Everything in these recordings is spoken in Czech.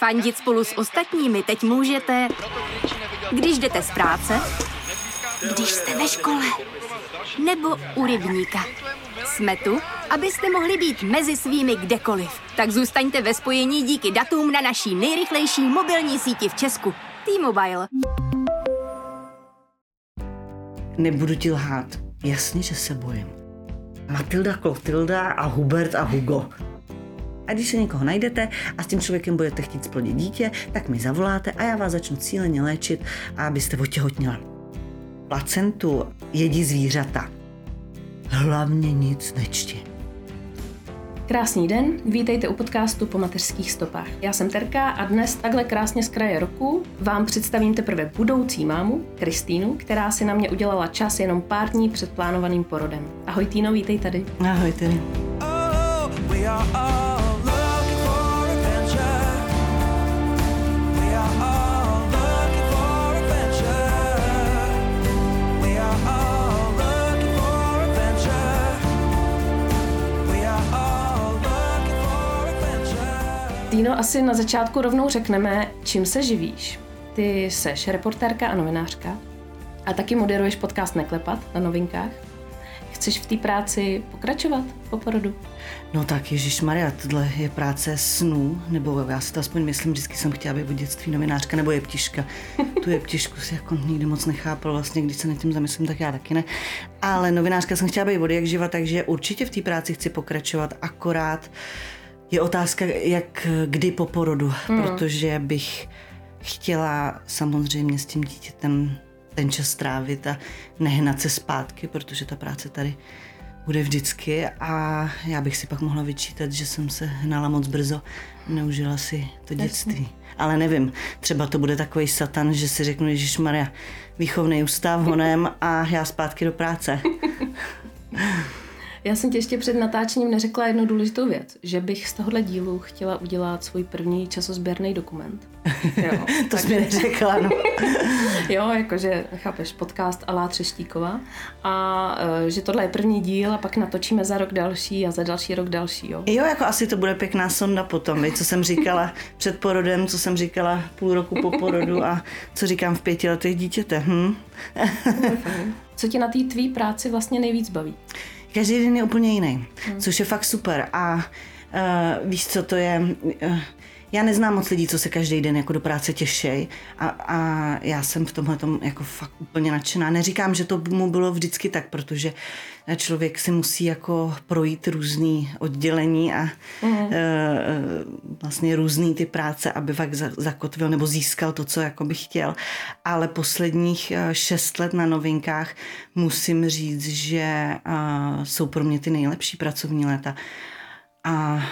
Fandit spolu s ostatními teď můžete, když jdete z práce, když jste ve škole, nebo u rybníka. Jsme tu, abyste mohli být mezi svými kdekoliv. Tak zůstaňte ve spojení díky datům na naší nejrychlejší mobilní síti v Česku. T-Mobile. Nebudu ti lhát. Jasně, že se bojím. Matilda, Klotilda a Hubert a Hugo. A když se někoho najdete a s tím člověkem budete chtít splodit dítě, tak mi zavoláte a já vás začnu cíleně léčit, abyste otěhotnila. Placentu jedí zvířata. Hlavně nic nečti. Krásný den, vítejte u podcastu po mateřských stopách. Já jsem Terka a dnes takhle krásně z kraje roku vám představím teprve budoucí mámu, Kristýnu, která si na mě udělala čas jenom pár dní před plánovaným porodem. Ahoj Týno, vítej tady. Ahoj tedy. Oh, Týno, asi na začátku rovnou řekneme, čím se živíš. Ty seš reportérka a novinářka a taky moderuješ podcast Neklepat na novinkách. Chceš v té práci pokračovat po porodu? No tak Ježíš Maria, tohle je práce snů, nebo já si to aspoň myslím, vždycky jsem chtěla být od dětství novinářka nebo jeptiška. Tu jeptišku si jako nikdy moc nechápal, vlastně když se nad tím zamyslím, tak já taky ne. Ale novinářka jsem chtěla být od jak živa, takže určitě v té práci chci pokračovat, akorát je otázka, jak kdy po porodu, hmm. protože bych chtěla samozřejmě s tím dítětem ten čas strávit a nehnat se zpátky, protože ta práce tady bude vždycky a já bych si pak mohla vyčítat, že jsem se hnala moc brzo, neužila si to dětství. Ale nevím, třeba to bude takový satan, že si řeknu, Ježíš Maria, výchovný ústav honem a já zpátky do práce. Já jsem ti ještě před natáčením neřekla jednu důležitou věc, že bych z tohohle dílu chtěla udělat svůj první časozběrný dokument. Jo, to jsi mi neřekla, no. Jo, jakože, chápeš, podcast Alá Třeštíková a e, že tohle je první díl a pak natočíme za rok další a za další rok další, jo. Jo, jako asi to bude pěkná sonda potom, víš, co jsem říkala před porodem, co jsem říkala půl roku po porodu a co říkám v pěti letech dítěte. Hm? Co tě na té tvý práci vlastně nejvíc baví? Každý den je úplně jiný, hmm. což je fakt super. A uh, víš, co to je? Uh, já neznám moc lidí, co se každý den jako do práce těší a, a já jsem v tomhle jako fakt úplně nadšená. Neříkám, že to mu bylo vždycky tak, protože člověk si musí jako projít různý oddělení a mm. vlastně různý ty práce, aby fakt zakotvil nebo získal to, co jako by chtěl. Ale posledních šest let na novinkách musím říct, že jsou pro mě ty nejlepší pracovní léta. A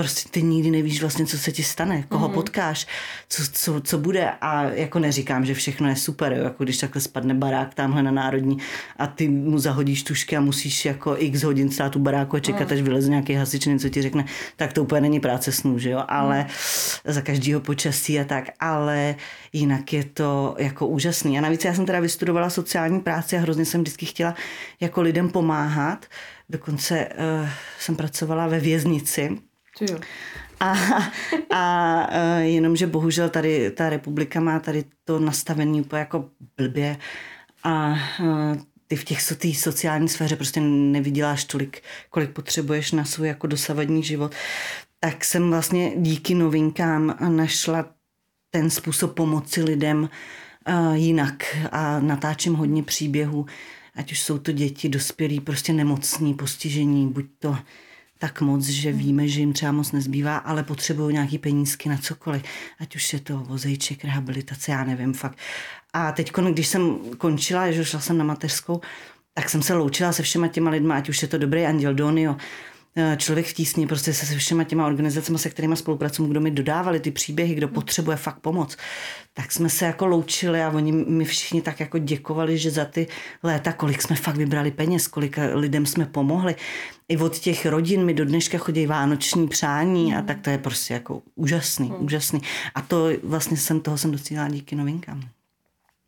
prostě ty nikdy nevíš vlastně, co se ti stane, koho mm. potkáš, co, co, co bude a jako neříkám, že všechno je super, jo, jako když takhle spadne barák tamhle na národní a ty mu zahodíš tušky a musíš jako x hodin stát u baráku a čekat, mm. až vyleze nějaký hasič, něco ti řekne, tak to úplně není práce snů, že jo, ale mm. za každého počasí a tak, ale jinak je to jako úžasný. A navíc já jsem teda vystudovala sociální práci a hrozně jsem vždycky chtěla jako lidem pomáhat, dokonce uh, jsem pracovala ve věznici, A, a uh, jenomže bohužel tady ta republika má tady to nastavení úplně jako blbě a uh, ty v těch té sociální sféře prostě nevyděláš tolik, kolik potřebuješ na svůj jako dosavadní život. Tak jsem vlastně díky novinkám našla ten způsob pomoci lidem uh, jinak a natáčím hodně příběhů, ať už jsou to děti, dospělí, prostě nemocní, postižení, buď to tak moc, že víme, že jim třeba moc nezbývá, ale potřebují nějaký penízky na cokoliv. Ať už je to vozejček, rehabilitace, já nevím fakt. A teď, když jsem končila, že šla jsem na mateřskou, tak jsem se loučila se všema těma lidma, ať už je to dobrý Anděl Donio, člověk v tísni, prostě se se všema těma organizacemi, se kterými spolupracuju, kdo mi dodávali ty příběhy, kdo potřebuje fakt pomoc, tak jsme se jako loučili a oni mi všichni tak jako děkovali, že za ty léta, kolik jsme fakt vybrali peněz, kolik lidem jsme pomohli. I od těch rodin mi do dneška chodí vánoční přání a tak to je prostě jako úžasný, hmm. úžasný. A to vlastně jsem toho jsem docílila díky novinkám.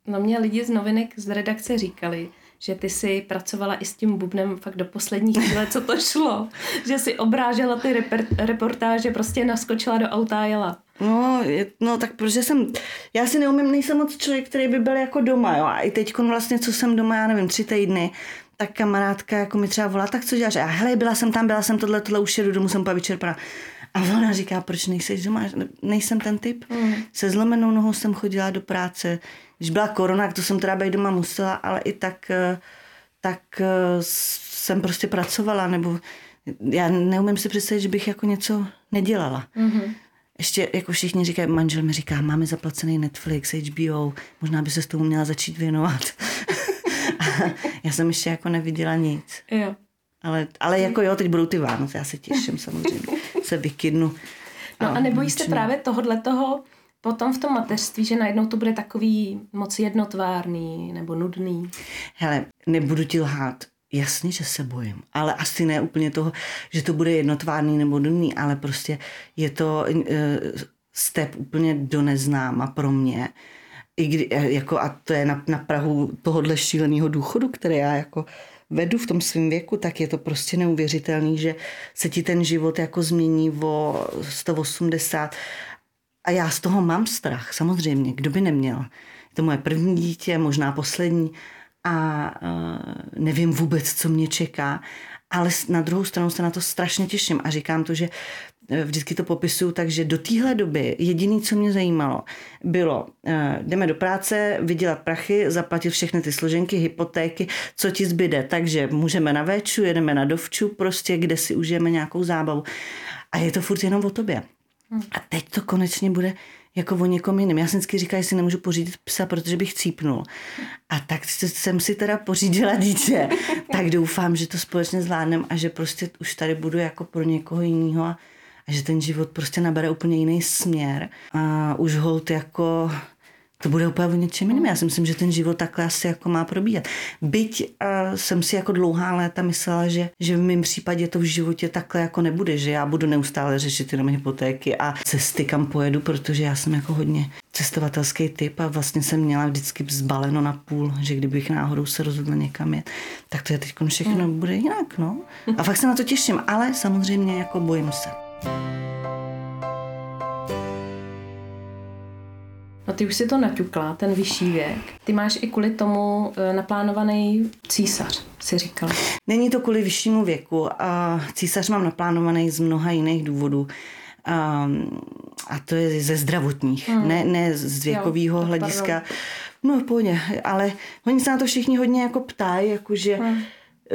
No mě lidi z novinek z redakce říkali, že ty si pracovala i s tím bubnem fakt do poslední chvíle, co to šlo. Že si obrážela ty reper, reportáže, prostě naskočila do auta a jela. No, je, no tak protože jsem, já si neumím, nejsem moc člověk, který by byl jako doma, jo. A i teď vlastně, co jsem doma, já nevím, tři týdny, tak kamarádka jako mi třeba volá, tak co děláš? A hele, byla jsem tam, byla jsem tohle, tohle už jedu domů, jsem úplně vyčerpaná. A ona říká, proč nejseš doma? Nejsem ten typ. Mm. Se zlomenou nohou jsem chodila do práce. Když byla korona, to jsem teda být doma musela, ale i tak, eh, tak eh, jsem prostě pracovala, nebo já neumím si představit, že bych jako něco nedělala. Mm-hmm. Ještě jako všichni říkají, manžel mi říká, máme zaplacený Netflix, HBO, možná by se s tomu měla začít věnovat. já jsem ještě jako neviděla nic. Jo. Ale, ale jako jo, teď budou ty Vánoce, já se těším samozřejmě. Se vykydnu. No a nebojí jste právě tohohle toho potom v tom mateřství, že najednou to bude takový moc jednotvárný nebo nudný? Hele, nebudu ti lhát. Jasně, že se bojím, ale asi ne úplně toho, že to bude jednotvárný nebo nudný, ale prostě je to uh, step úplně do neznáma pro mě. I kdy, jako, a to je na, na Prahu tohohle šíleného důchodu, který já jako vedu v tom svém věku, tak je to prostě neuvěřitelný, že se ti ten život jako změní o 180 a já z toho mám strach, samozřejmě, kdo by neměl. Je to moje první dítě, možná poslední. A uh, nevím vůbec, co mě čeká, ale na druhou stranu se na to strašně těším a říkám to, že vždycky to popisuju, takže do téhle doby jediné, co mě zajímalo, bylo, uh, jdeme do práce, vydělat prachy, zaplatit všechny ty složenky, hypotéky, co ti zbyde. Takže můžeme na véču, jedeme na dovču, prostě kde si užijeme nějakou zábavu. A je to furt jenom o tobě. A teď to konečně bude jako o někom jiném. Já jsem vždycky říkala, že si nemůžu pořídit psa, protože bych cípnul. A tak jsem si teda pořídila dítě. tak doufám, že to společně zvládnem a že prostě už tady budu jako pro někoho jiného a, a že ten život prostě nabere úplně jiný směr. A už hold jako to bude úplně o něčem jiném. Já si myslím, že ten život takhle asi jako má probíhat. Byť uh, jsem si jako dlouhá léta myslela, že, že v mém případě to v životě takhle jako nebude, že já budu neustále řešit jenom hypotéky a cesty, kam pojedu, protože já jsem jako hodně cestovatelský typ a vlastně jsem měla vždycky zbaleno na půl, že kdybych náhodou se rozhodla někam jet, tak to je teď všechno mm. bude jinak, no. A fakt se na to těším, ale samozřejmě jako bojím se. No ty už si to naťukla, ten vyšší věk. Ty máš i kvůli tomu e, naplánovaný císař, si říkala. Není to kvůli vyššímu věku. A císař mám naplánovaný z mnoha jiných důvodů. A, a to je ze zdravotních, hmm. ne, ne z věkového hlediska. Pardon. No pohodě, ale oni se na to všichni hodně jako ptají, jakože hmm.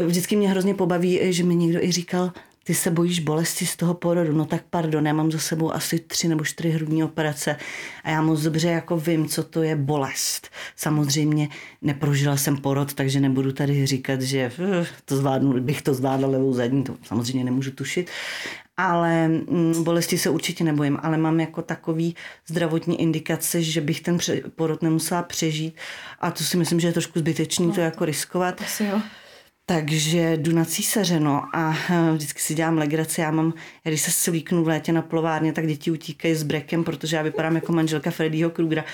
vždycky mě hrozně pobaví, že mi někdo i říkal, ty se bojíš bolesti z toho porodu, no tak pardon, já mám za sebou asi tři nebo čtyři hrudní operace a já moc dobře jako vím, co to je bolest. Samozřejmě neprožila jsem porod, takže nebudu tady říkat, že uh, to zvládnu, bych to zvládla levou zadní, to samozřejmě nemůžu tušit, ale mm, bolesti se určitě nebojím, ale mám jako takový zdravotní indikace, že bych ten porod nemusela přežít a to si myslím, že je trošku zbytečný no, to jako riskovat. Asi jo. Takže jdu na císaře, no a eh, vždycky si dělám legraci. Já mám, když se svlíknu v létě na plovárně, tak děti utíkají s brekem, protože já vypadám jako manželka Freddyho Krugera,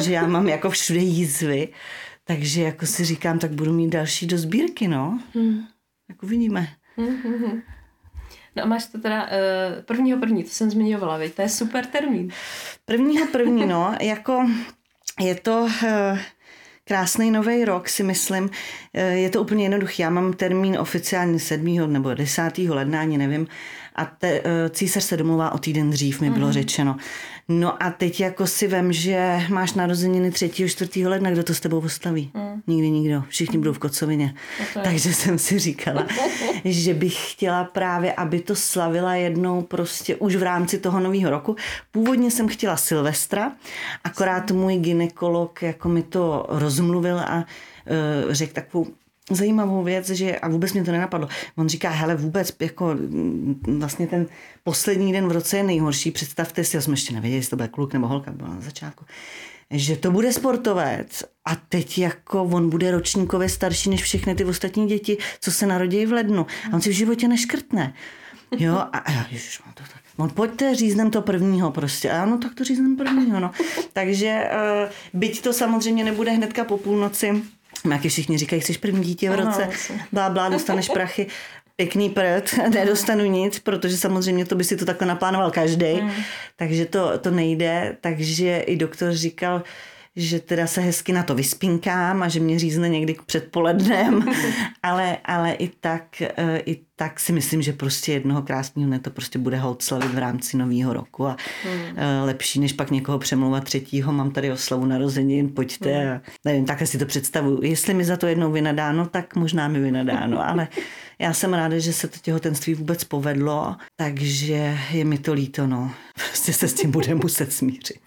že já mám jako všude jízvy. Takže jako si říkám, tak budu mít další do sbírky, no. Hmm. Tak uvidíme. Hmm. No a máš to teda uh, prvního první, to jsem zmiňovala, veď, to je super termín. Prvního první, no, jako je to... Uh, krásný nový rok, si myslím. Eh, je to úplně jednoduché. Já mám termín oficiálně 7. nebo 10. ledna, ani nevím. A te, eh, císař se domluvá o týden dřív, mi bylo mm. řečeno. No a teď jako si vem, že máš narozeniny 3. 4. ledna, kdo to s tebou oslaví? Mm. Nikdy nikdo. Všichni budou v kocovině. Okay. Takže jsem si říkala, že bych chtěla právě, aby to slavila jednou prostě už v rámci toho nového roku. Původně jsem chtěla Silvestra, akorát můj ginekolog jako mi to rozmluvil a uh, řekl takovou zajímavou věc, že a vůbec mě to nenapadlo. On říká, hele, vůbec jako mm, vlastně ten poslední den v roce je nejhorší. Představte si, já jsem ještě nevěděl, jestli to bude kluk nebo holka, byla na začátku že to bude sportovec a teď jako on bude ročníkově starší než všechny ty ostatní děti, co se narodí v lednu. A on si v životě neškrtne. Jo, a, a ježiš, mám to tak. On pojďte, říznem to prvního prostě. A no tak to říznem prvního, no. Takže uh, byť to samozřejmě nebude hnedka po půlnoci, Jak všichni říkají, chceš první dítě v Ano, roce, blá, blá, dostaneš prachy. Pěkný prd, nedostanu nic, protože samozřejmě to by si to takhle naplánoval každý, Hmm. takže to, to nejde, takže i doktor říkal, že teda se hezky na to vyspinkám a že mě řízne někdy k předpolednem, ale, ale i, tak, eh, i tak si myslím, že prostě jednoho krásného dne to prostě bude hold slavit v rámci nového roku a eh, lepší, než pak někoho přemlouvat třetího, mám tady oslavu narozenin, pojďte a nevím, takhle si to představuju. Jestli mi za to jednou vynadáno, tak možná mi vynadáno, ale já jsem ráda, že se to těhotenství vůbec povedlo, takže je mi to líto, no. Prostě se s tím bude muset smířit.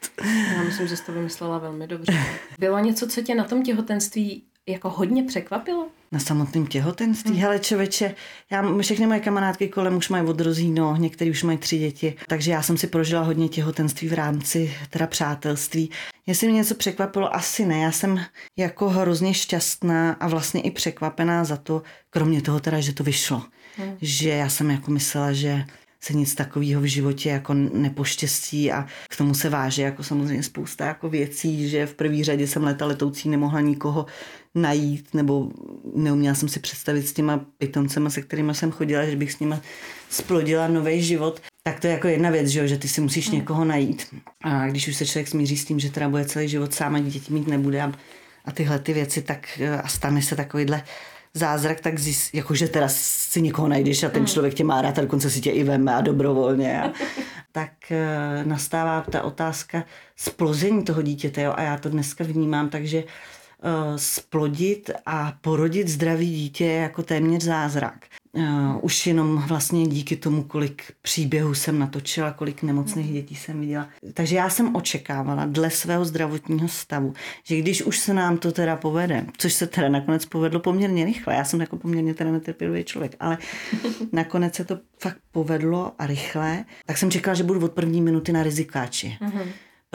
Já myslím, že jsi to vymyslela velmi dobře. Bylo něco, co tě na tom těhotenství jako hodně překvapilo? Na samotném těhotenství. Hmm. Hele, čověče, já, všechny moje kamarádky kolem už mají odrozíno, některý už mají tři děti, takže já jsem si prožila hodně těhotenství v rámci teda přátelství. Jestli mě něco překvapilo, asi ne. Já jsem jako hrozně šťastná a vlastně i překvapená za to, kromě toho teda, že to vyšlo. Hmm. Že já jsem jako myslela, že se nic takového v životě jako nepoštěstí a k tomu se váže jako samozřejmě spousta jako věcí, že v první řadě jsem leta letoucí nemohla nikoho najít, nebo neuměla jsem si představit s těma pitoncema, se kterými jsem chodila, že bych s nima splodila nový život. Tak to je jako jedna věc, že, jo, že ty si musíš někoho najít. A když už se člověk smíří s tím, že teda bude celý život sám a děti mít nebude a, a tyhle ty věci, tak eh, a stane se takovýhle zázrak, tak zjist, jakože teda si někoho najdeš a ten člověk tě má rád a dokonce si tě i veme a dobrovolně. A, tak eh, nastává ta otázka splození toho dítěte jo, a já to dneska vnímám, takže eh, splodit a porodit zdravý dítě je jako téměř zázrak. Uh, už jenom vlastně díky tomu, kolik příběhů jsem natočila, kolik nemocných dětí jsem viděla. Takže já jsem očekávala dle svého zdravotního stavu, že když už se nám to teda povede, což se teda nakonec povedlo poměrně rychle, já jsem jako poměrně teda netrpělivý člověk, ale nakonec se to fakt povedlo a rychle, tak jsem čekala, že budu od první minuty na rizikáči. Mm-hmm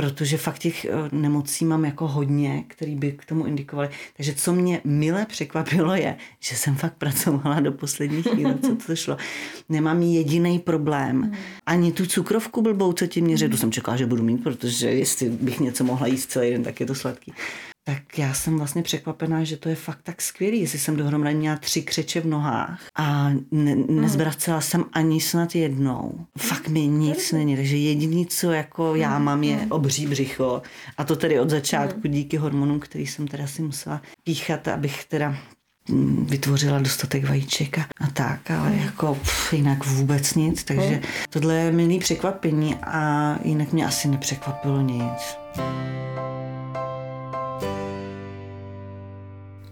protože fakt těch eh, nemocí mám jako hodně, který by k tomu indikovali. Takže co mě mile překvapilo je, že jsem fakt pracovala do poslední chvíle, co to šlo. Nemám jediný problém. Ani tu cukrovku blbou, co ti měří, tu jsem čekala, že budu mít, protože jestli bych něco mohla jíst celý den, tak je to sladký. Tak já jsem vlastně překvapená, že to je fakt tak skvělý, jestli jsem dohromady měla tři křeče v nohách a ne, nezvracela jsem ani snad jednou. Fakt mi nic není, takže jediný, co jako já mám, je obří břicho. A to tedy od začátku díky hormonům, který jsem teda si musela píchat, abych teda mm, vytvořila dostatek vajíček a, a tak, ale jako pff, jinak vůbec nic, takže tohle je milý překvapení a jinak mě asi nepřekvapilo nic.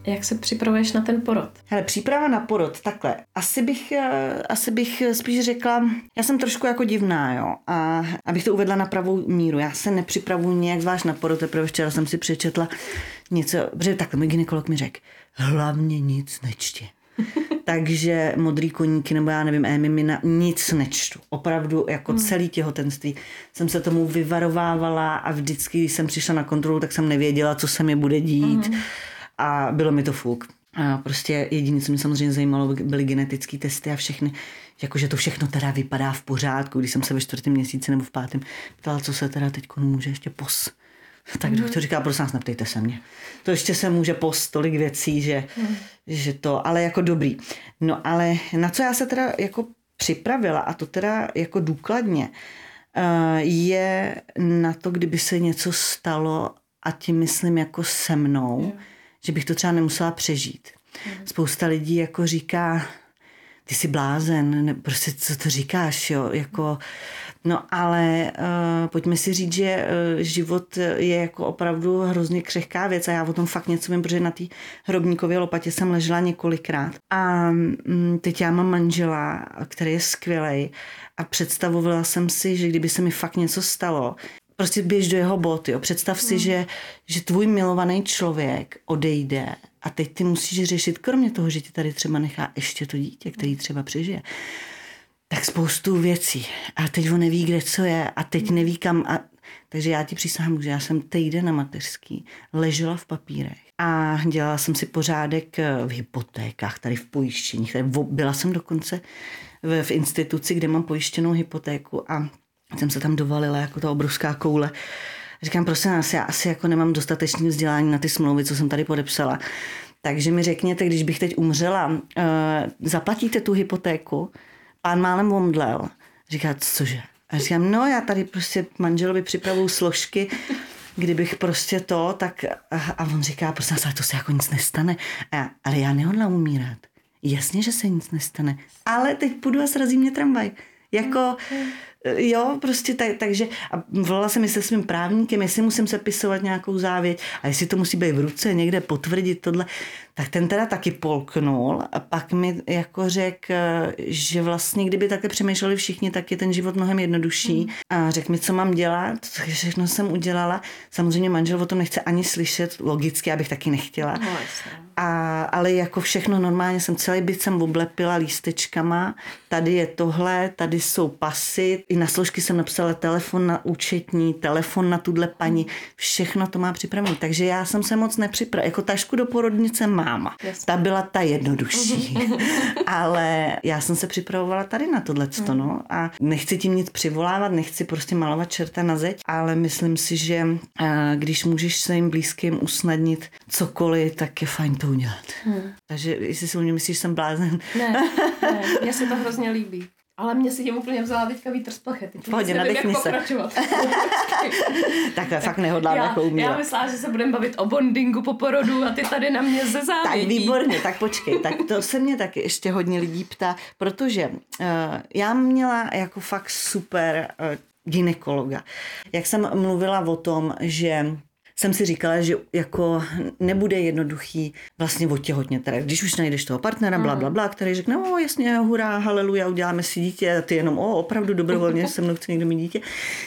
Jak se připravuješ na ten porod? Hele, příprava na porod, takhle. Asi bych, eh, asi bych spíš řekla, já jsem trošku jako divná, jo. A abych to uvedla na pravou míru. Já se nepřipravuji nějak zvlášť na porod, teprve včera jsem si přečetla něco, protože takhle můj ginekolog mi řekl, hlavně nic nečti. Takže modrý koníky, nebo já nevím, emimina, nic nečtu. Opravdu jako hmm. celý těhotenství jsem se tomu vyvarovávala a vždycky, když jsem přišla na kontrolu, tak jsem nevěděla, co se mi bude dít. Hmm a bylo mi to fuk. A prostě jediné, co mě samozřejmě zajímalo, byly genetické testy a všechny, jakože to všechno teda vypadá v pořádku. Když jsem se ve čtvrtém měsíci nebo v pátém ptala, co se teda teď může ještě pos. Tak mm. doktor říká, prosím vás, neptejte se mě. To ještě se může pos tolik věcí, že, mm. že to, ale jako dobrý. No ale na co já se teda jako připravila, a to teda jako důkladně, eh, je na to, kdyby se něco stalo a tím myslím jako se mnou, mm že bych to třeba nemusela přežít. Mm. Spousta lidí jako říká, ty jsi blázen, ne, prostě co to říkáš, jo, jako, no ale uh, pojďme si říct, že uh, život je jako opravdu hrozně křehká věc a já o tom fakt něco vím, protože na té hrobníkově lopatě jsem ležela několikrát a um, teď já mám manžela, který je skvělej a představovala jsem si, že kdyby se mi fakt něco stalo, prostě běž do jeho bot, jo. Představ si, že, že tvůj milovaný člověk odejde a teď ty musíš řešit, kromě toho, že ti tady třeba nechá ještě to dítě, který třeba přežije, tak spoustu věcí. A teď on neví, kde co je a teď neví kam. A... Takže já ti přísahám, že já jsem týden na mateřský, ležela v papírech a dělala jsem si pořádek v hypotékách, tady v pojištěních. Tady byla jsem dokonce v, v instituci, kde mám pojištěnou hypotéku a jsem se tam dovalila jako ta obrovská koule. Říkám, prosím nás, já asi jako nemám dostatečné vzdělání na ty smlouvy, co jsem tady podepsala. Takže mi řekněte, když bych teď umřela, uh, zaplatíte tu hypotéku? Pán málem omdlel. Říká, cože? A říkám, no já tady prostě manželovi připravuju složky, kdybych prostě to, tak... A, on říká, prosím vás, ale to se jako nic nestane. A já, ale já nehodlám umírat. Jasně, že se nic nestane. Ale teď půjdu a srazí mě tramvaj. Jako, jo, prostě tak, takže a volala jsem se svým právníkem, jestli musím sepisovat nějakou závěť a jestli to musí být v ruce, někde potvrdit tohle, tak ten teda taky polknul a pak mi jako řekl, že vlastně kdyby takhle přemýšleli všichni, tak je ten život mnohem jednodušší a řekl mi, co mám dělat, všechno jsem udělala. Samozřejmě manžel o tom nechce ani slyšet, logicky, abych taky nechtěla. No. A, ale jako všechno normálně jsem celý byt jsem oblepila lístečkama. Tady je tohle, tady jsou pasy. I na složky jsem napsala telefon na účetní, telefon na tuhle paní. Všechno to má připravené. Takže já jsem se moc nepřipravila. Jako tašku do porodnice mám. Jasně. Ta byla ta jednodušší. ale já jsem se připravovala tady na tohle. No. A nechci tím nic přivolávat, nechci prostě malovat čerta na zeď, ale myslím si, že a, když můžeš svým blízkým usnadnit cokoliv, tak je fajn to udělat. Hmm. Takže jestli si o mě myslíš, že jsem blázen, Ne, ne, mně se to hrozně líbí. Ale mě si tím úplně vzala teďka vítr z plachety. Pohodě, nadechni se. pokračovat. tak to fakt nehodlám já, jako já umírat. myslela, že se budeme bavit o bondingu po porodu a ty tady na mě ze Tak závětí. výborně, tak počkej, tak to se mě taky ještě hodně lidí ptá, protože uh, já měla jako fakt super uh, ginekologa. Jak jsem mluvila o tom, že jsem si říkala, že jako nebude jednoduchý vlastně otěhotně. Teda, když už najdeš toho partnera, bla, bla, bla, který řekne, o jasně, hurá, haleluja, uděláme si dítě, a ty jenom, o opravdu dobrovolně se mnou chce někdo mít dítě,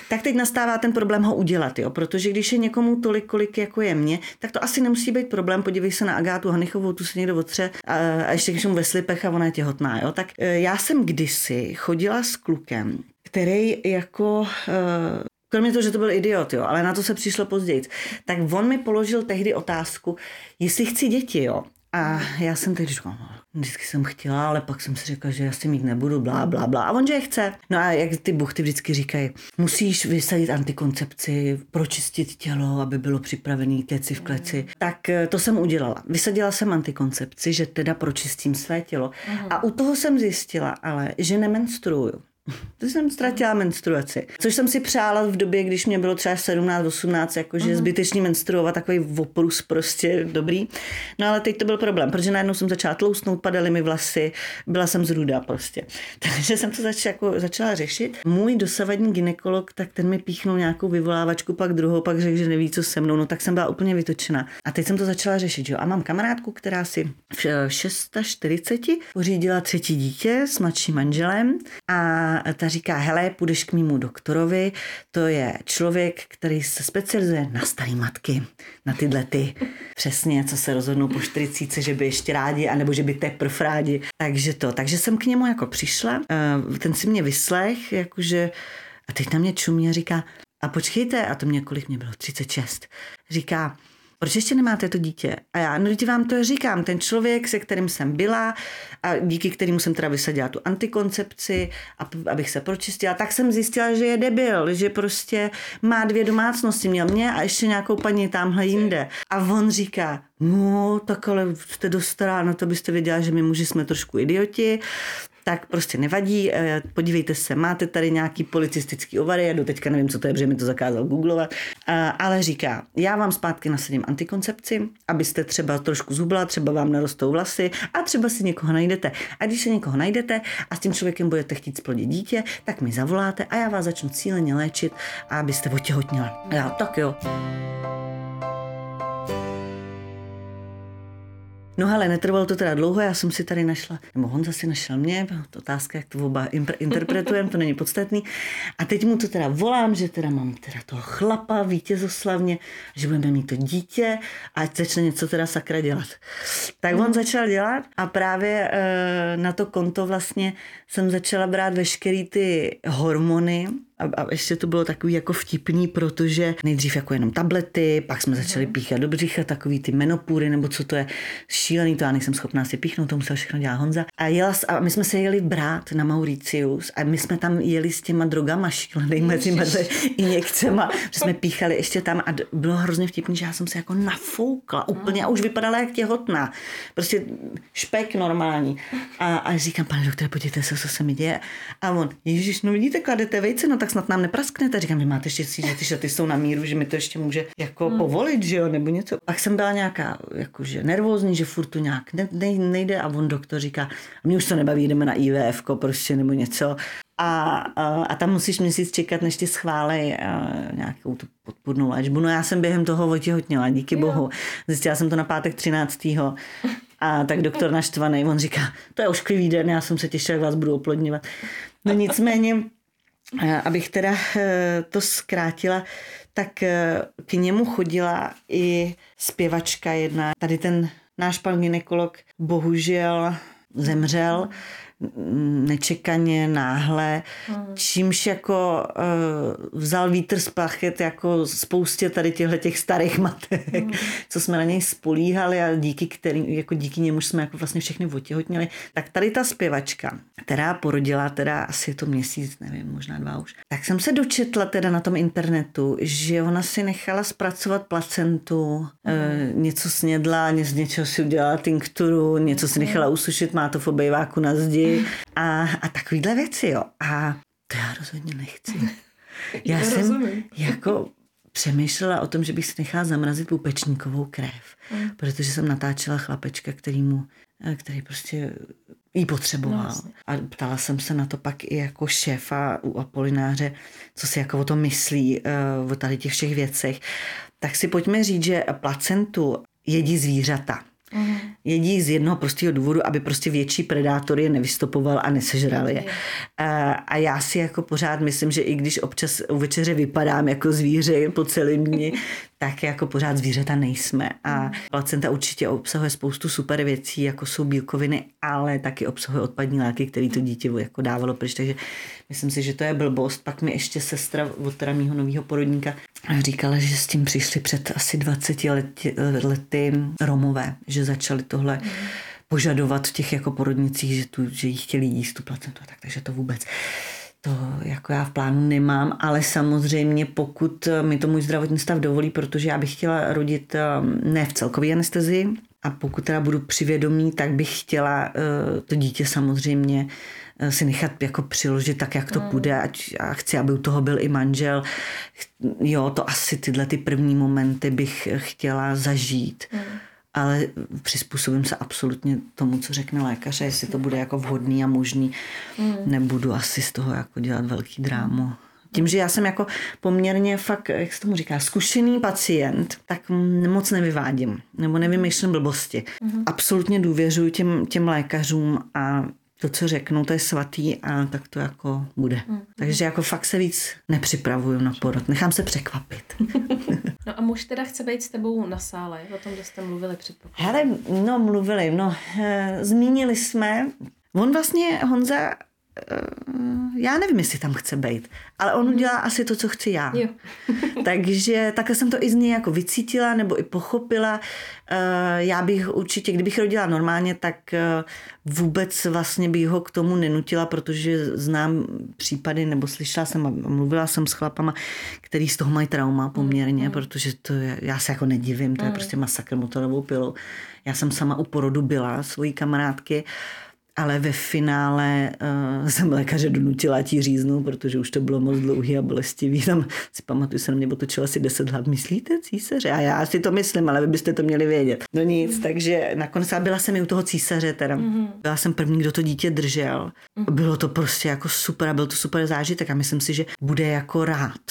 tak teď nastává ten problém ho udělat, jo, protože když je někomu tolik, kolik jako je mě, tak to asi nemusí být problém, podívej se na Agátu Hanichovou, tu se někdo otře a, a ještě když mu ve slipech a ona je těhotná, jo, tak e, já jsem kdysi chodila s klukem, který jako e, Kromě toho, že to byl idiot, jo, ale na to se přišlo později. Tak on mi položil tehdy otázku, jestli chci děti, jo. A já jsem teď říkala, no, vždycky jsem chtěla, ale pak jsem si řekla, že asi mít nebudu, blá, blá, blá. A on, že je chce. No a jak ty buchty vždycky říkají, musíš vysadit antikoncepci, pročistit tělo, aby bylo připravený keci v kleci. Tak eh, to jsem udělala. Vysadila jsem antikoncepci, že teda pročistím své tělo. A u toho jsem zjistila ale, že nemenstruuju. To jsem ztratila menstruaci. Což jsem si přála v době, když mě bylo třeba 17, 18, jakože uh-huh. zbytečně menstruovat, takový oprus prostě dobrý. No ale teď to byl problém, protože najednou jsem začala tloustnout, padaly mi vlasy, byla jsem zrůda prostě. Takže jsem to zač, jako, začala řešit. Můj dosavadní ginekolog, tak ten mi píchnul nějakou vyvolávačku, pak druhou, pak řekl, že neví, co se mnou, no tak jsem byla úplně vytočena. A teď jsem to začala řešit, jo. A mám kamarádku, která si v eh, 640 pořídila třetí dítě s mladším manželem a ta říká, hele, půjdeš k mému doktorovi, to je člověk, který se specializuje na staré matky, na tyhle ty. Přesně, co se rozhodnou po 40, že by ještě rádi, anebo že by teprv rádi. Takže to, takže jsem k němu jako přišla, eh, ten si mě vyslech, jakože a teď na mě čumí a říká, a počkejte, a to mě kolik mě bylo, 36, říká, proč ještě nemáte to dítě? A já, no teď vám to říkám, ten člověk, se kterým jsem byla a díky kterému jsem teda vysadila tu antikoncepci, a, abych se pročistila, tak jsem zjistila, že je debil, že prostě má dvě domácnosti, měl mě a ještě nějakou paní tamhle jinde. A on říká, no tak ale jste dost no to byste věděla, že my muži jsme trošku idioti, tak prostě nevadí, eh, podívejte se, máte tady nějaký policistický ovary, já do teďka nevím, co to je, protože mi to zakázal googlovat, A- ale říká, já vám zpátky nasadím antikoncepci, abyste třeba trošku zubla, třeba vám narostou vlasy a třeba si někoho najdete. A když se někoho najdete a s tím člověkem budete chtít splodit dítě, tak mi zavoláte a já vás začnu cíleně léčit, abyste otěhotněla. A já, tak jo. No ale netrvalo to teda dlouho, já jsem si tady našla, nebo Honza si našel mě, to otázka, jak to oba interpretujeme, to není podstatný. A teď mu to teda volám, že teda mám teda toho chlapa vítězoslavně, že budeme mít to dítě a ať začne něco teda sakra dělat. Tak on začal dělat a právě e, na to konto vlastně jsem začala brát veškerý ty hormony, A, a ještě to bylo takový jako vtipný, protože nejdřív jako jenom tablety, pak jsme začali píchat do břicha, takový ty menopůry, nebo co to je šílený, to já nejsem schopná si píchnout, to musel všechno dělat Honza. A, jela, a my jsme se jeli brát na Mauricius a my jsme tam jeli s těma drogama šílenýma, těma injekcema, že jsme píchali ještě tam a bylo hrozně vtipný, že já jsem se jako nafoukla úplně a už vypadala jak těhotná. Prostě špek normální. A, a říkám, pane doktore, podívejte se, co se mi děje. A on, ježiš, no vidíte, kladete vejce, no tak snad nám neprasknete. Říkám, vy máte štěstí, že ty šaty jsou na míru, že mi to ještě může jako hmm. povolit, že jo, nebo něco. Pak jsem byla nějaká jakože nervózní, že furt to nějak ne, ne, nejde a on doktor říká, mě už to nebaví, jdeme na IVF, prostě nebo něco. A, a, a tam musíš měsíc čekat, než ti schválej a, nějakou tu podpůrnou léčbu. No já jsem během toho otěhotněla, díky bohu. Zjistila jsem to na pátek 13. A tak doktor naštvaný, on říká, to je ošklivý den, já jsem se těšila, jak vás budu oplodňovat. No nicméně, eh, abych teda eh, to zkrátila, tak eh, k němu chodila i zpěvačka jedna. Tady ten náš pan ginekolog bohužel zemřel nečekaně, náhle, čímž jako uh, vzal vítr z plachet jako spoustě tady těchto těch starých matek, co jsme na něj spolíhali a díky, který, jako díky němu jsme jako vlastně všechny otěhotněli. Tak tady ta zpěvačka, která porodila teda asi je to měsíc, nevím, možná dva už, tak jsem se dočetla teda na tom internetu, že ona si nechala zpracovat placentu, eh, něco snědla, ně, z něčeho si udělala tinkturu, něco si nechala usušit, má to v obejváku na zdi a, a takovýhle věci, jo. A to já rozhodně nechci. Já Já jsem rozumím. jako přemýšlela o tom, že bych si nechala zamrazit pupečníkovou krev, Mm. protože jsem natáčela chlapečka, kterýmu, eh, který prostě jí potřeboval. No, jasně. a ptala jsem se na to pak i jako šéfa u Apolináře, co si jako o tom myslí, uh, o tady těch všech věcech. Tak si pojďme říct, že placentu jedí zvířata. Mhm. Jedí z jednoho prostého důvodu, aby prostě větší predátor je nevystopoval a nesežral je. A, a já si jako pořád myslím, že i když občas u večeře vypadám jako zvíře po celém dni, tak jako pořád zvířata nejsme. A placenta určitě obsahuje spoustu super věcí, jako jsou bílkoviny, ale taky obsahuje odpadní látky, které to dítě jako dávalo pryč. Takže myslím si, že to je blbost. Pak mi ještě sestra od teda mýho nového porodníka říkala, že s tím přišli před asi 20 lety, lety Romové, že začali tohle požadovat v těch jako porodnicích, že, tu, že jí chtěli jíst tu placentu a tak, takže to vůbec to jako já v plánu nemám, ale samozřejmě pokud mi to můj zdravotní stav dovolí, protože já bych chtěla rodit um, ne v celkové anestezii a pokud teda budu přivědomí, tak bych chtěla uh, to dítě samozřejmě uh, si nechat jako přiložit tak, jak to půjde ať, a chci, aby u toho byl i manžel. Jo, to asi tyhle ty první momenty bych chtěla zažít. Ale přizpůsobím se absolutně tomu, co řekne lékař, a jestli to bude jako vhodný a možný. Nebudu asi z toho jako dělat velký drámo. Tím, že já jsem jako poměrně fakt, jak se tomu říká, zkušený pacient, tak moc nevyvádím, nebo nevymýšlím blbosti. Absolutně důvěřuji těm, těm lékařům a to, co řeknou, to je svatý a tak to jako bude. Takže jako fakt se víc nepřipravuju na porod, nechám se překvapit. No a muž teda chce být s tebou na sále, o tom, že jste mluvili předpokládám. Hele, no mluvili, no eh, zmínili jsme, on vlastně, Honza, já nevím, jestli tam chce být, ale on udělá asi to, co chci já. Takže takhle jsem to i z něj jako vycítila nebo i pochopila. Eh, Já bych určitě, kdybych rodila normálně, tak eh, vůbec vlastně bych ho k tomu nenutila, protože znám případy, nebo slyšela jsem a mluvila jsem s chlapama, který z toho mají trauma poměrně, protože to je, já se jako nedivím, to je prostě masakr motorovou pilou. Já jsem sama u porodu byla svojí kamarádky, ale ve finále uh, jsem lékaře donutila ti říznu, protože už to bylo moc dlouhý a bolestivý. Tam si pamatuju, se na mě otočilo asi 10 hlav. Myslíte císaře? A já si to myslím, ale vy byste to měli vědět. No nic, takže nakonec a byla jsem i u toho císaře teda. Byla jsem první, kdo to dítě držel. Bylo to prostě jako super a byl to super zážitek a myslím si, že bude jako rád.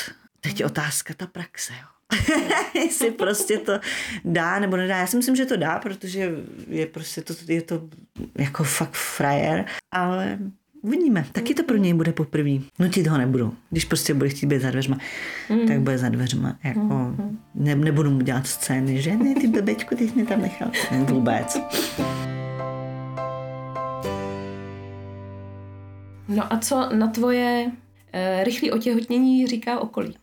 Teď je otázka ta praxe, jo. Jestli prostě to dá nebo nedá. Já si myslím, že to dá, protože je prostě to, je to jako fakt frajer, ale uvidíme. Taky to pro něj bude poprvé. Nutit ho nebudu. Když prostě bude chtít být za dveřma, tak bude za dveřma. Jako, ne, nebudu mu dělat scény, že ne, ty blbečku, ty jsi mě tam nechal. Ne, vůbec. No a co na tvoje Eh, Rychlý otěhotnění říká okolí.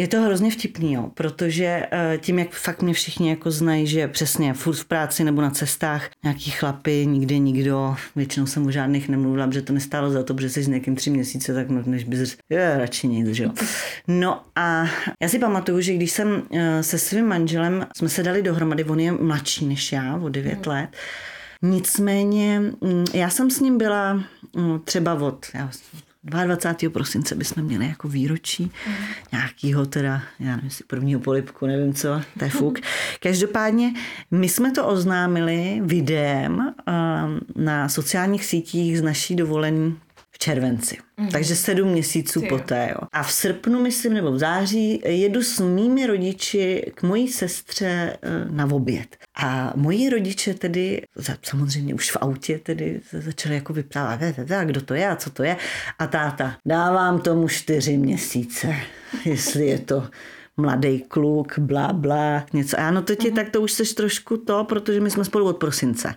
Je to hrozně vtipný, jo, protože eh, tím, jak fakt mě všichni jako znají, že přesně furt v práci nebo na cestách, nějaký chlapy, nikde nikdo, většinou jsem o žádných nemluvila, že to nestálo za to, protože jsi s někým tři měsíce, tak no, než bys je, radši nic, že jo. No a já si pamatuju, že když jsem eh, se svým manželem, jsme se dali dohromady, on je mladší než já, o 9 let, Nicméně mm, já jsem s ním byla mm, třeba od já 22. prosince bychom měli jako výročí mm. nějakýho teda, já nevím, jestli prvního polipku, nevím co, to je fuk. Každopádně my jsme to oznámili videem um, na sociálních sítích z naší dovolení červenci. Mm-hmm. Takže sedm měsíců Ty jo. poté. Jo. A v srpnu, myslím, nebo v září, jedu s mými rodiči k mojí sestře eh, na oběd. A moji rodiče tedy, samozřejmě už v autě tedy začali jako vyprávět, "Eh, eh, eh, kdo to je a co to je. A táta, dávám tomu čtyři měsíce, jestli je to mladý kluk, blá, blá, něco. A no to ti, tak to už seš trošku to, protože my jsme spolu od prosince.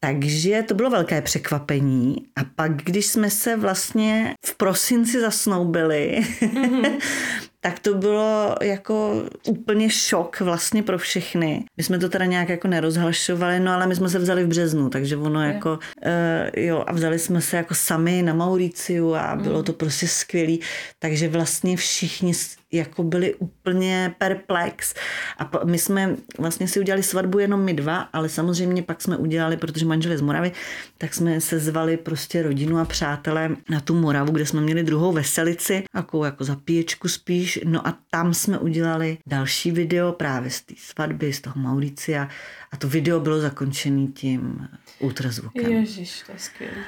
Takže to bylo velké překvapení. A pak, když jsme se vlastně v prosinci zasnoubili, tak to bylo jako úplně šok vlastně pro všechny. My jsme to teda nějak jako nerozhlašovali, no ale my jsme se vzali v březnu, takže ono jako, uh, jo, a vzali jsme se jako sami na Mauriciu a bylo to prostě skvělý. Takže vlastně všichni jako byli úplně perplex. A my jsme vlastně si udělali svatbu jenom my dva, ale samozřejmě pak jsme udělali, protože manžel je z Moravy, tak jsme se zvali prostě rodinu a přátelé na tu Moravu, kde jsme měli druhou veselici, takovou jako zapíječku spíš. No a tam jsme udělali další video právě z té svatby, z toho Mauricia. A to video bylo zakončené tím ultrazvukem. Ježiš, to je skvělé.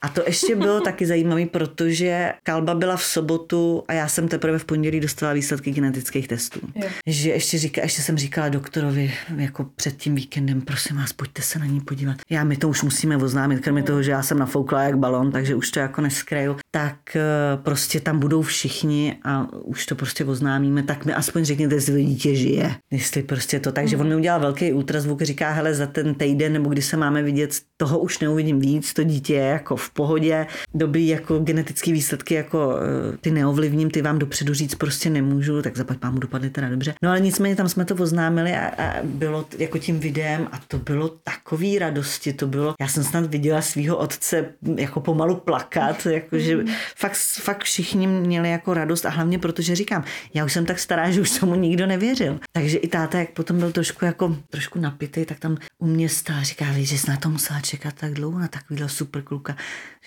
A to ještě bylo taky zajímavé, protože kalba byla v sobotu a já jsem teprve v pondělí dostala výsledky genetických testů. Jo. Že ještě, říká, ještě jsem říkala doktorovi jako před tím víkendem, prosím vás, pojďte se na ní podívat. Já, my to už musíme oznámit, kromě toho, že já jsem nafoukla jak balon, takže už to jako neskryju. Tak eh, prostě tam budou všichni a už to prostě oznámíme, tak mi aspoň řekněte, jestli to dítě žije. Jestli prostě to. Takže on mi udělal velký ultrazvuk, říká, hele, za ten týden nebo kdy se máme vidět, toho už neuvidím víc, to dítě je jako v pohodě, dobrý jako genetický výsledky, jako eh, ty neovlivním, ty vám dopředu říct prostě nemůžu, tak zapať pámu dopadly teda dobře. No ale nicméně tam jsme to oznámili a, a bylo jako tím videem a to bylo takový radosti, to bylo, já jsem snad viděla svého otce jako pomalu plakat, jakože fakt, fakt všichni měli jako radost a hlavně protože říkám, já už jsem tak stará, že už tomu nikdo nevěřil. Takže i táta, jak potom byl trošku jako trošku napitý, tak tam u mě stál, říká, víš, že jsi na to musela čekat tak dlouho na takovýhle super kluka.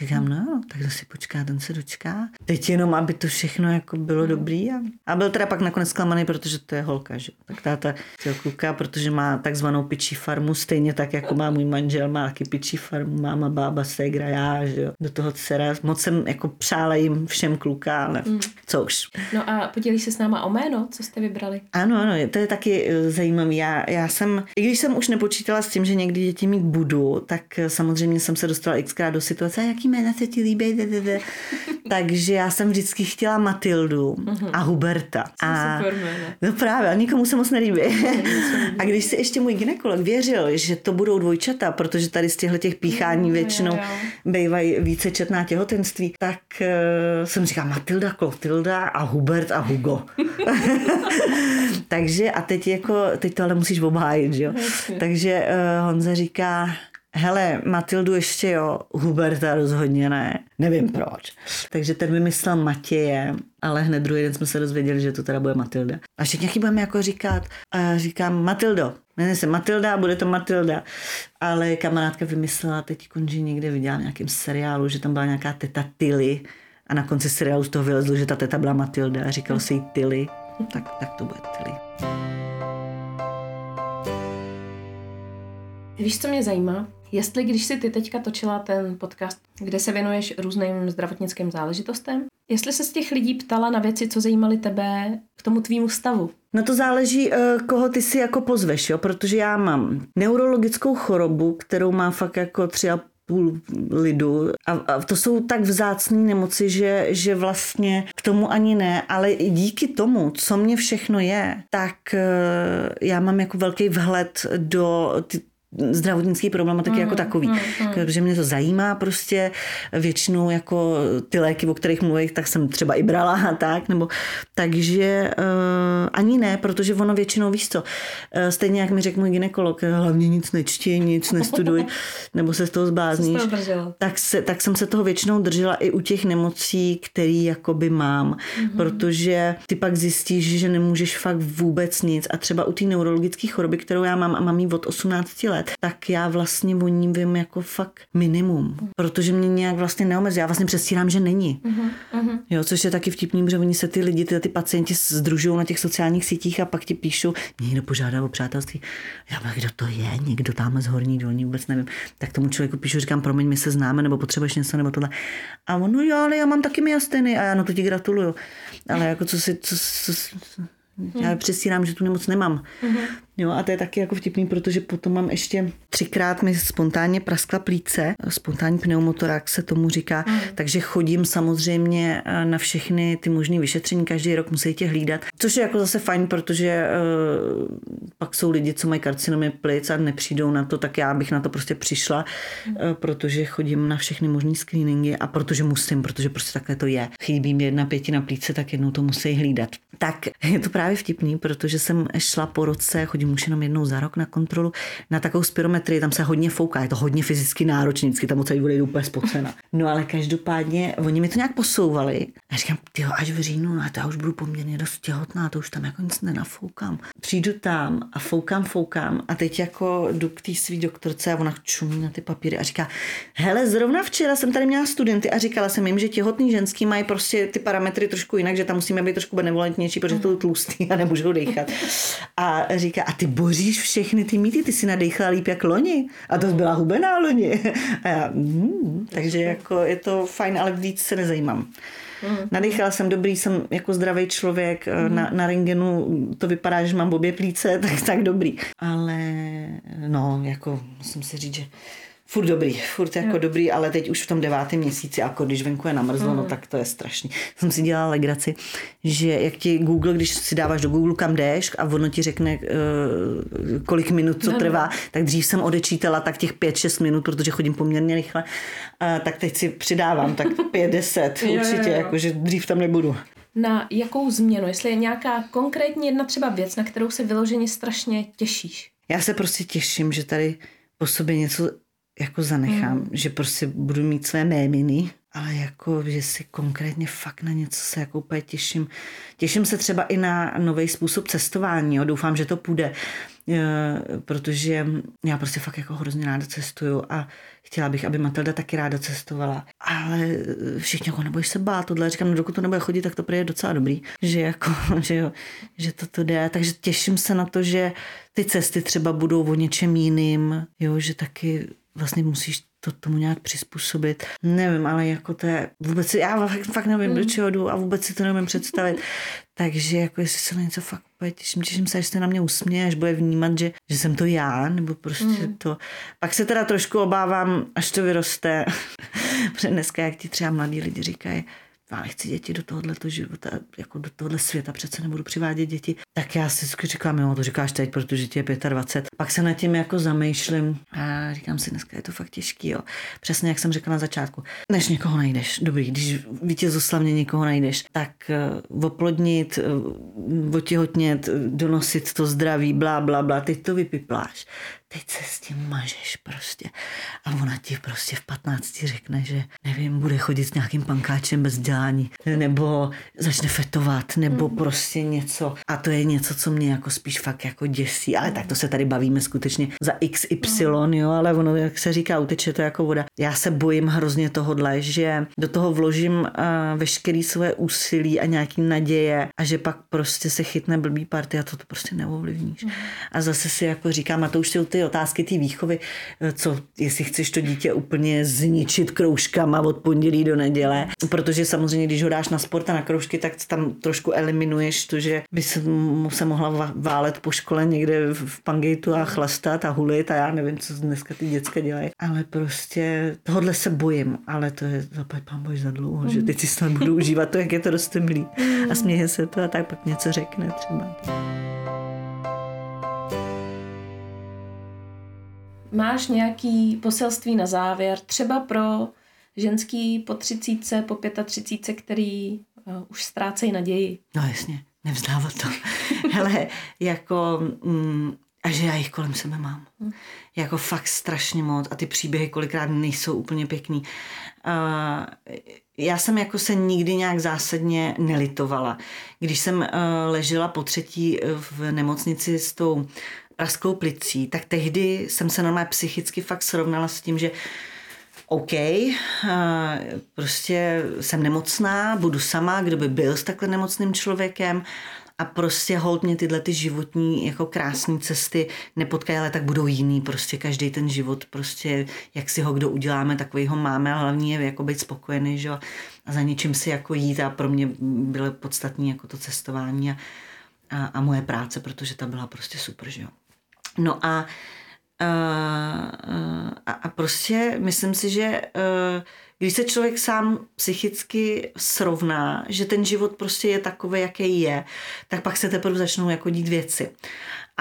Říkám, no, jo, tak to si počká, ten se dočká. Teď jenom, aby to všechno jako bylo dobrý. A, a byl teda pak nakonec zklamaný, protože to je holka, že? jo. Tak táta chtěl kluka, protože má takzvanou pičí farmu, stejně tak, jako má můj manžel, má taky pičí farmu, máma, bába, ségra, já, že jo. Do toho dcera. Moc jsem jako přála jim všem kluka, ale co už. No a podělíš se s náma o jméno, co jste vybrali? Ano, ano, to je taky eh, zajímavý. Já, já jsem, i když jsem už nepočítala s tím, že někdy děti mít budu, tak eh, samozřejmě jsem se dostala xkrát do situace, jaký jména se ti líbí, de, de, de. takže já jsem vždycky chtěla Matildu a Huberta. A, no právě, a nikomu se moc nelíbí. a když si ještě můj ginekolog věřil, že to budou dvojčata, protože tady z těchto těch píchání Jo, většinou bývají vícečetná těhotenství, tak uh, jsem říkala Matilda, Klotilda a Hubert a Hugo. Takže a teď jako, teď to ale musíš obhájit, že jo. Takže uh, Honza říká, hele, Matildu ještě jo, Huberta rozhodně ne. Nevím proč. Takže ten vymyslel Matěje, ale hned druhý den jsme se dozvěděli, že to teda bude Matilda. A všichni jaký budeme jako říkat, a říkám Matildo, jmenuje se Matilda, bude to Matilda. Ale kamarádka vymyslela teď končí někde viděla v nějakém seriálu, že tam byla nějaká teta Tilly a na konci seriálu z toho vylezlo, že ta teta byla Matilda a říkalo se jí Tilly. Tak, tak to bude Tilly. Víš, co mě zajímá? Jestli když si ty teďka točila ten podcast, kde se věnuješ různým zdravotnickým záležitostem, jestli se z těch lidí ptala na věci, co zajímaly tebe k tomu tvýmu stavu. No to záleží, eh, koho ty si jako pozveš, jo? protože já mám neurologickou chorobu, kterou má fakt jako tři a půl lidu a, a to jsou tak vzácné nemoci, že, že vlastně k tomu ani ne, ale i díky tomu, co mě všechno je, tak eh, já mám jako velký vhled do ty, zdravotnické problematiky jako takový. Protože mě to zajímá prostě většinou jako ty léky, o kterých mluví, tak jsem třeba i brala a tak, nebo takže uh, ani ne, protože ono většinou víš co, uh, stejně jak mi řekl můj ginekolog, hlavně nic nečti, nic nestuduj, nebo se z toho zblázníš, tak, se, tak jsem se toho většinou držela i u těch nemocí, který jakoby mám, mm-hmm. protože ty pak zjistíš, že nemůžeš fakt vůbec nic a třeba u té neurologické choroby, kterou já mám a mám jí od 18 let, tak já vlastně o ní vím jako fakt minimum, protože mě nějak vlastně neomezí. Já vlastně přestírám, že není. Mm-hmm. Jo, což je taky vtipný, protože oni se ty lidi, ty, ty pacienti združují na těch sociálních sítích a pak ti píšou, někdo požádá o přátelství. Já bych, kdo to je, někdo tam z horní dolní, vůbec nevím. Tak tomu člověku píšu, říkám, promiň, my se známe, nebo potřebuješ něco, nebo tohle. A on, no jo, ale já mám taky miasteny a já no to ti gratuluju. Ale jako co si, co, co, co já přesírám, že tu nemoc nemám. Jo, a to je taky jako vtipný, protože potom mám ještě třikrát mi spontánně praskla plíce, spontánní pneumotorax se tomu říká, takže chodím samozřejmě eh, na všechny ty možné vyšetření, každý rok musí tě hlídat, což je jako zase fajn, protože uh, pak jsou lidi, co mají karcinomy plic a nepřijdou na to, tak já bych na to prostě přišla, uh, protože chodím na všechny možné screeningy a protože musím, protože prostě takhle to je. Chybí mi jedna pětina plíce, tak jednou to musí hlídat. Tak je to právě vtipný, protože jsem šla po roce, chodím už jenom jednou za rok na kontrolu, na takovou spirometrii, tam se hodně fouká, je to hodně fyzicky náročný, vždycky tam celý bude úplně spocena. No ale každopádně, oni mi to nějak posouvali a říkám, ty až v říjnu, no, to já už budu poměrně dost těhotná, to už tam jako nic nenafoukám. Přijdu tam a foukám, foukám a teď jako jdu k té svý doktorce a ona čumí na ty papíry a říká, hele, zrovna včera jsem tady měla studenty a říkala jsem jim, že těhotný ženský mají prostě ty parametry trošku jinak, že tam musíme být trošku benevolentnější, protože to tlustý a nemůžou dechat. A říká, ty boříš všechny ty mýty, ty si nadechala líp jak loni. A to byla hubená loni. A já, mm, takže jako je to fajn, ale víc se nezajímám. Nadechala jsem dobrý, jsem jako zdravý člověk, na, na rengenu to vypadá, že mám obě plíce, tak, tak dobrý. Ale no, jako musím si říct, že Furt dobrý, furt jako dobrý, ale teď už v tom devátém měsíci, jako když venku je namrzlo, no tak to je strašný. Jsem si dělala legraci, že jak ti Google, když si dáváš do Google kam jdeš a ono ti řekne, uh, kolik minut to trvá, tak dřív jsem odečítala tak těch 5-6 minut, protože chodím poměrně rychle, uh, tak teď si přidávám tak 5-10 jo, určitě, jo. jakože dřív tam nebudu. Na jakou změnu? Jestli je nějaká konkrétní jedna třeba věc, na kterou se vyloženě strašně těšíš? Já se prostě těším, že tady po sobě něco jako zanechám, mm. že prostě budu mít své méminy, ale jako, že si konkrétně fakt na něco se jako úplně těším. Těším se třeba i na nový způsob cestování, jo. doufám, že to půjde, e, protože já prostě fakt jako hrozně ráda cestuju a chtěla bych, aby Matilda taky ráda cestovala. Ale všichni jako nebojš se bát, tohle říkám, no dokud to nebude chodit, tak to prý je docela dobrý, že jako, že jo, že to to jde. Takže těším se na to, že ty cesty třeba budou o něčem jiným, jo, že taky vlastně musíš to tomu nějak přizpůsobit. Nevím, ale jako to je vůbec, já fakt, fakt nevím, do čeho jdu a vůbec si to nevím představit. Takže jako jestli se na něco fakt úplně těším, těším se, až se na mě usměje, až bude vnímat, že, že jsem to já, nebo prostě mm. to. Pak se teda trošku obávám, až to vyroste. Protože dneska, jak ti třeba mladí lidi říkají, já nechci děti do tohoto života, jako do tohoto světa, přece nebudu přivádět děti. Tak já si vždycky říkám, jo, to říkáš teď, protože ti je 25. Pak se nad tím jako zamýšlím a říkám si, dneska je to fakt těžký, jo. Přesně jak jsem řekla na začátku. Než někoho najdeš, dobrý, když vítězoslavně někoho najdeš, tak uh, oplodnit, uh, otěhotnět, donosit to zdraví, blá, blá, blá, teď to vypipláš. Teď se s tím mažeš prostě. A ona ti prostě v 15 řekne, že nevím, bude chodit s nějakým pankáčem bez dělání, nebo začne fetovat, nebo mm. prostě něco. A to je něco, co mě jako spíš fakt jako děsí. Ale tak to se tady bavíme skutečně za XY, jo, ale ono, jak se říká, uteče to jako voda. Já se bojím hrozně tohodle, že do toho vložím uh, veškerý své úsilí a nějaký naděje a že pak prostě se chytne blbý party a to, to prostě neovlivníš. Mm. A zase si jako říkám, a to už jsou ty otázky té výchovy, eh, co, jestli chceš to dítě úplně zničit kroužkama od pondělí do neděle, protože samozřejmě, když ho dáš na sport a na kroužky, tak tam trošku eliminuješ to, že by se, mu se mohla válet po škole někde v pangejtu a chlastat a hulit a já nevím, co dneska ty děcka dělají. Ale prostě tohle se bojím, ale to je zaplať pán bož za dlouho, že teď si snad budu užívat to, jak je to rostomilý a směje se to a tak pak něco řekne třeba. máš nějaký poselství na závěr, třeba pro ženský po třicíce, po pětatřicíce, který uh, už ztrácejí naději? No jasně, nevzdávat to. Hele, jako... Mm, a že já jich kolem sebe mám. Jako fakt strašně moc a ty příběhy kolikrát nejsou úplně pěkný. Uh, já jsem jako se nikdy nějak zásadně nelitovala. Když jsem uh, ležela po třetí v nemocnici s tou praskou plicí, tak tehdy jsem se normálně psychicky fakt srovnala s tím, že OK, uh, prostě jsem nemocná, budu sama, kdo by byl s takhle nemocným člověkem a prostě hold mě tyhle ty životní jako krásné cesty nepotkají, ale tak budou jiný. Prostě každý ten život, prostě jak si ho kdo uděláme, takový ho máme, ale hlavně je jako být spokojený, že? a za něčím si jako jít a pro mě bylo podstatné jako to cestování a, a, a moje práce, protože ta byla prostě super, že jo. No a, a, a prostě myslím si, že když se člověk sám psychicky srovná, že ten život prostě je takový, jaký je, tak pak se teprve začnou jako dít věci.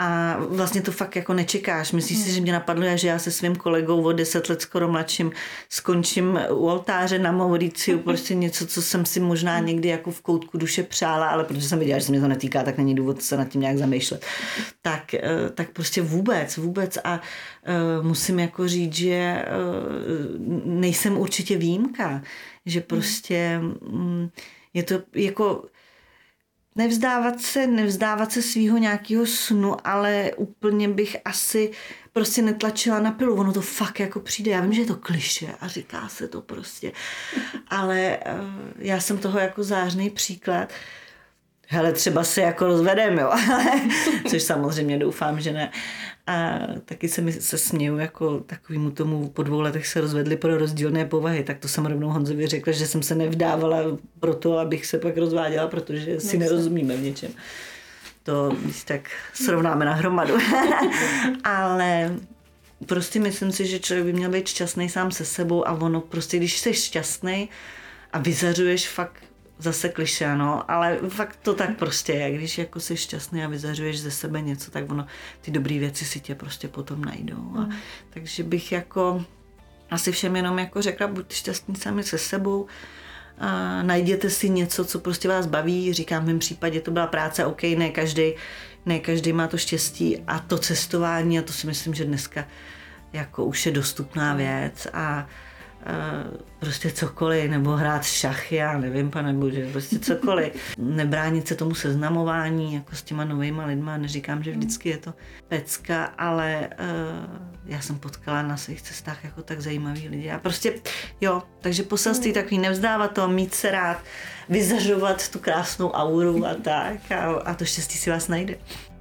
A vlastně to fakt jako nečekáš. Myslíš si, že mě napadlo, že já se svým kolegou o deset let skoro mladším skončím u oltáře na Mauriciu, prostě něco, co jsem si možná někdy jako v koutku duše přála, ale protože jsem viděla, že se mě to netýká, tak není důvod se nad tím nějak zamýšlet. Tak, eh, tak prostě vůbec, vůbec a uh, musím jako říct, že uh, nejsem určitě výjimka, že prostě um, je to jako nevzdávat se, nevzdávat se svého nějakého snu, ale úplně bych asi prostě netlačila na pilu. Ono to fakt jako přijde. Já vím, že je to kliše a říká se to prostě. Ale uh, já jsem toho jako zářný příklad. Hele, třeba se jako rozvedem, jo. Což samozřejmě doufám, že ne. A taky se mi se směju jako takovýmu tomu po dvou letech se rozvedli pro rozdílné povahy, tak to jsem rovnou Honzovi řekla, že jsem se nevdávala pro to, abych se pak rozváděla, protože si nerozumíme v něčem. To když tak srovnáme na hromadu. Ale prostě myslím si, že člověk by měl být šťastný sám se sebou a ono prostě, když jsi šťastný a vyzařuješ fakt zase kliše, no, ale fakt to tak prostě je, když jako jsi šťastný a vyzařuješ ze sebe něco, tak ono, ty dobré věci si tě prostě potom najdou. A, mm. takže bych jako asi všem jenom jako řekla, buďte šťastní sami se sebou, a najděte si něco, co prostě vás baví. Říkám, v mém případě to byla práce, OK, ne každý, ne každý má to štěstí a to cestování a to si myslím, že dneska jako už je dostupná věc a prostě cokoliv, nebo hrát šachy, já nevím, pane bože, prostě cokoliv. Nebránit se tomu seznamování jako s těma novýma lidma, neříkám, že vždycky je to pecka, ale uh, já jsem potkala na svých cestách jako tak zajímavý lidi. A prostě, jo, takže poselství takový nevzdávat to, mít se rád, vyzařovat tu krásnou auru a tak a, a to štěstí si vás najde.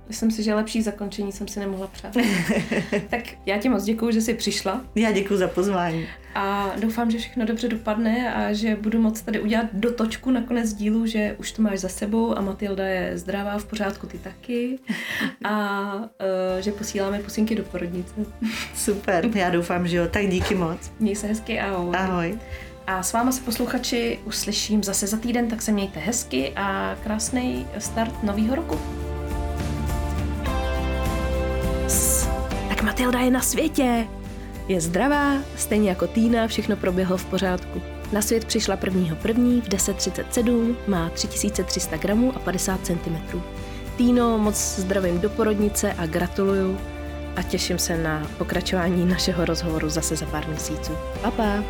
Myslím si, že lepší zakončení jsem si nemohla přát. tak já ti moc děkuji, že jsi přišla. Já děkuji za pozvání. A doufám, že všechno dobře dopadne a že budu moct tady udělat dotočku na konec dílu, že už to máš za sebou a Matilda je zdravá, v pořádku, ty taky. A uh, že posíláme pusinky do porodnice. Super, já doufám, že jo. Tak díky moc. Měj se hezky, ahoj. Ahoj. A s váma se posluchači uslyším zase za týden, tak se mějte hezky a krásný start nového roku. Matilda je na světě. Je zdravá, stejně jako Týna, všechno proběhlo v pořádku. Na svět přišla 1. první v 10.37, má 3300 gramů a 50 cm. Týno, moc zdravím do porodnice a gratuluju a těším se na pokračování našeho rozhovoru zase za pár měsíců. Pa, pa.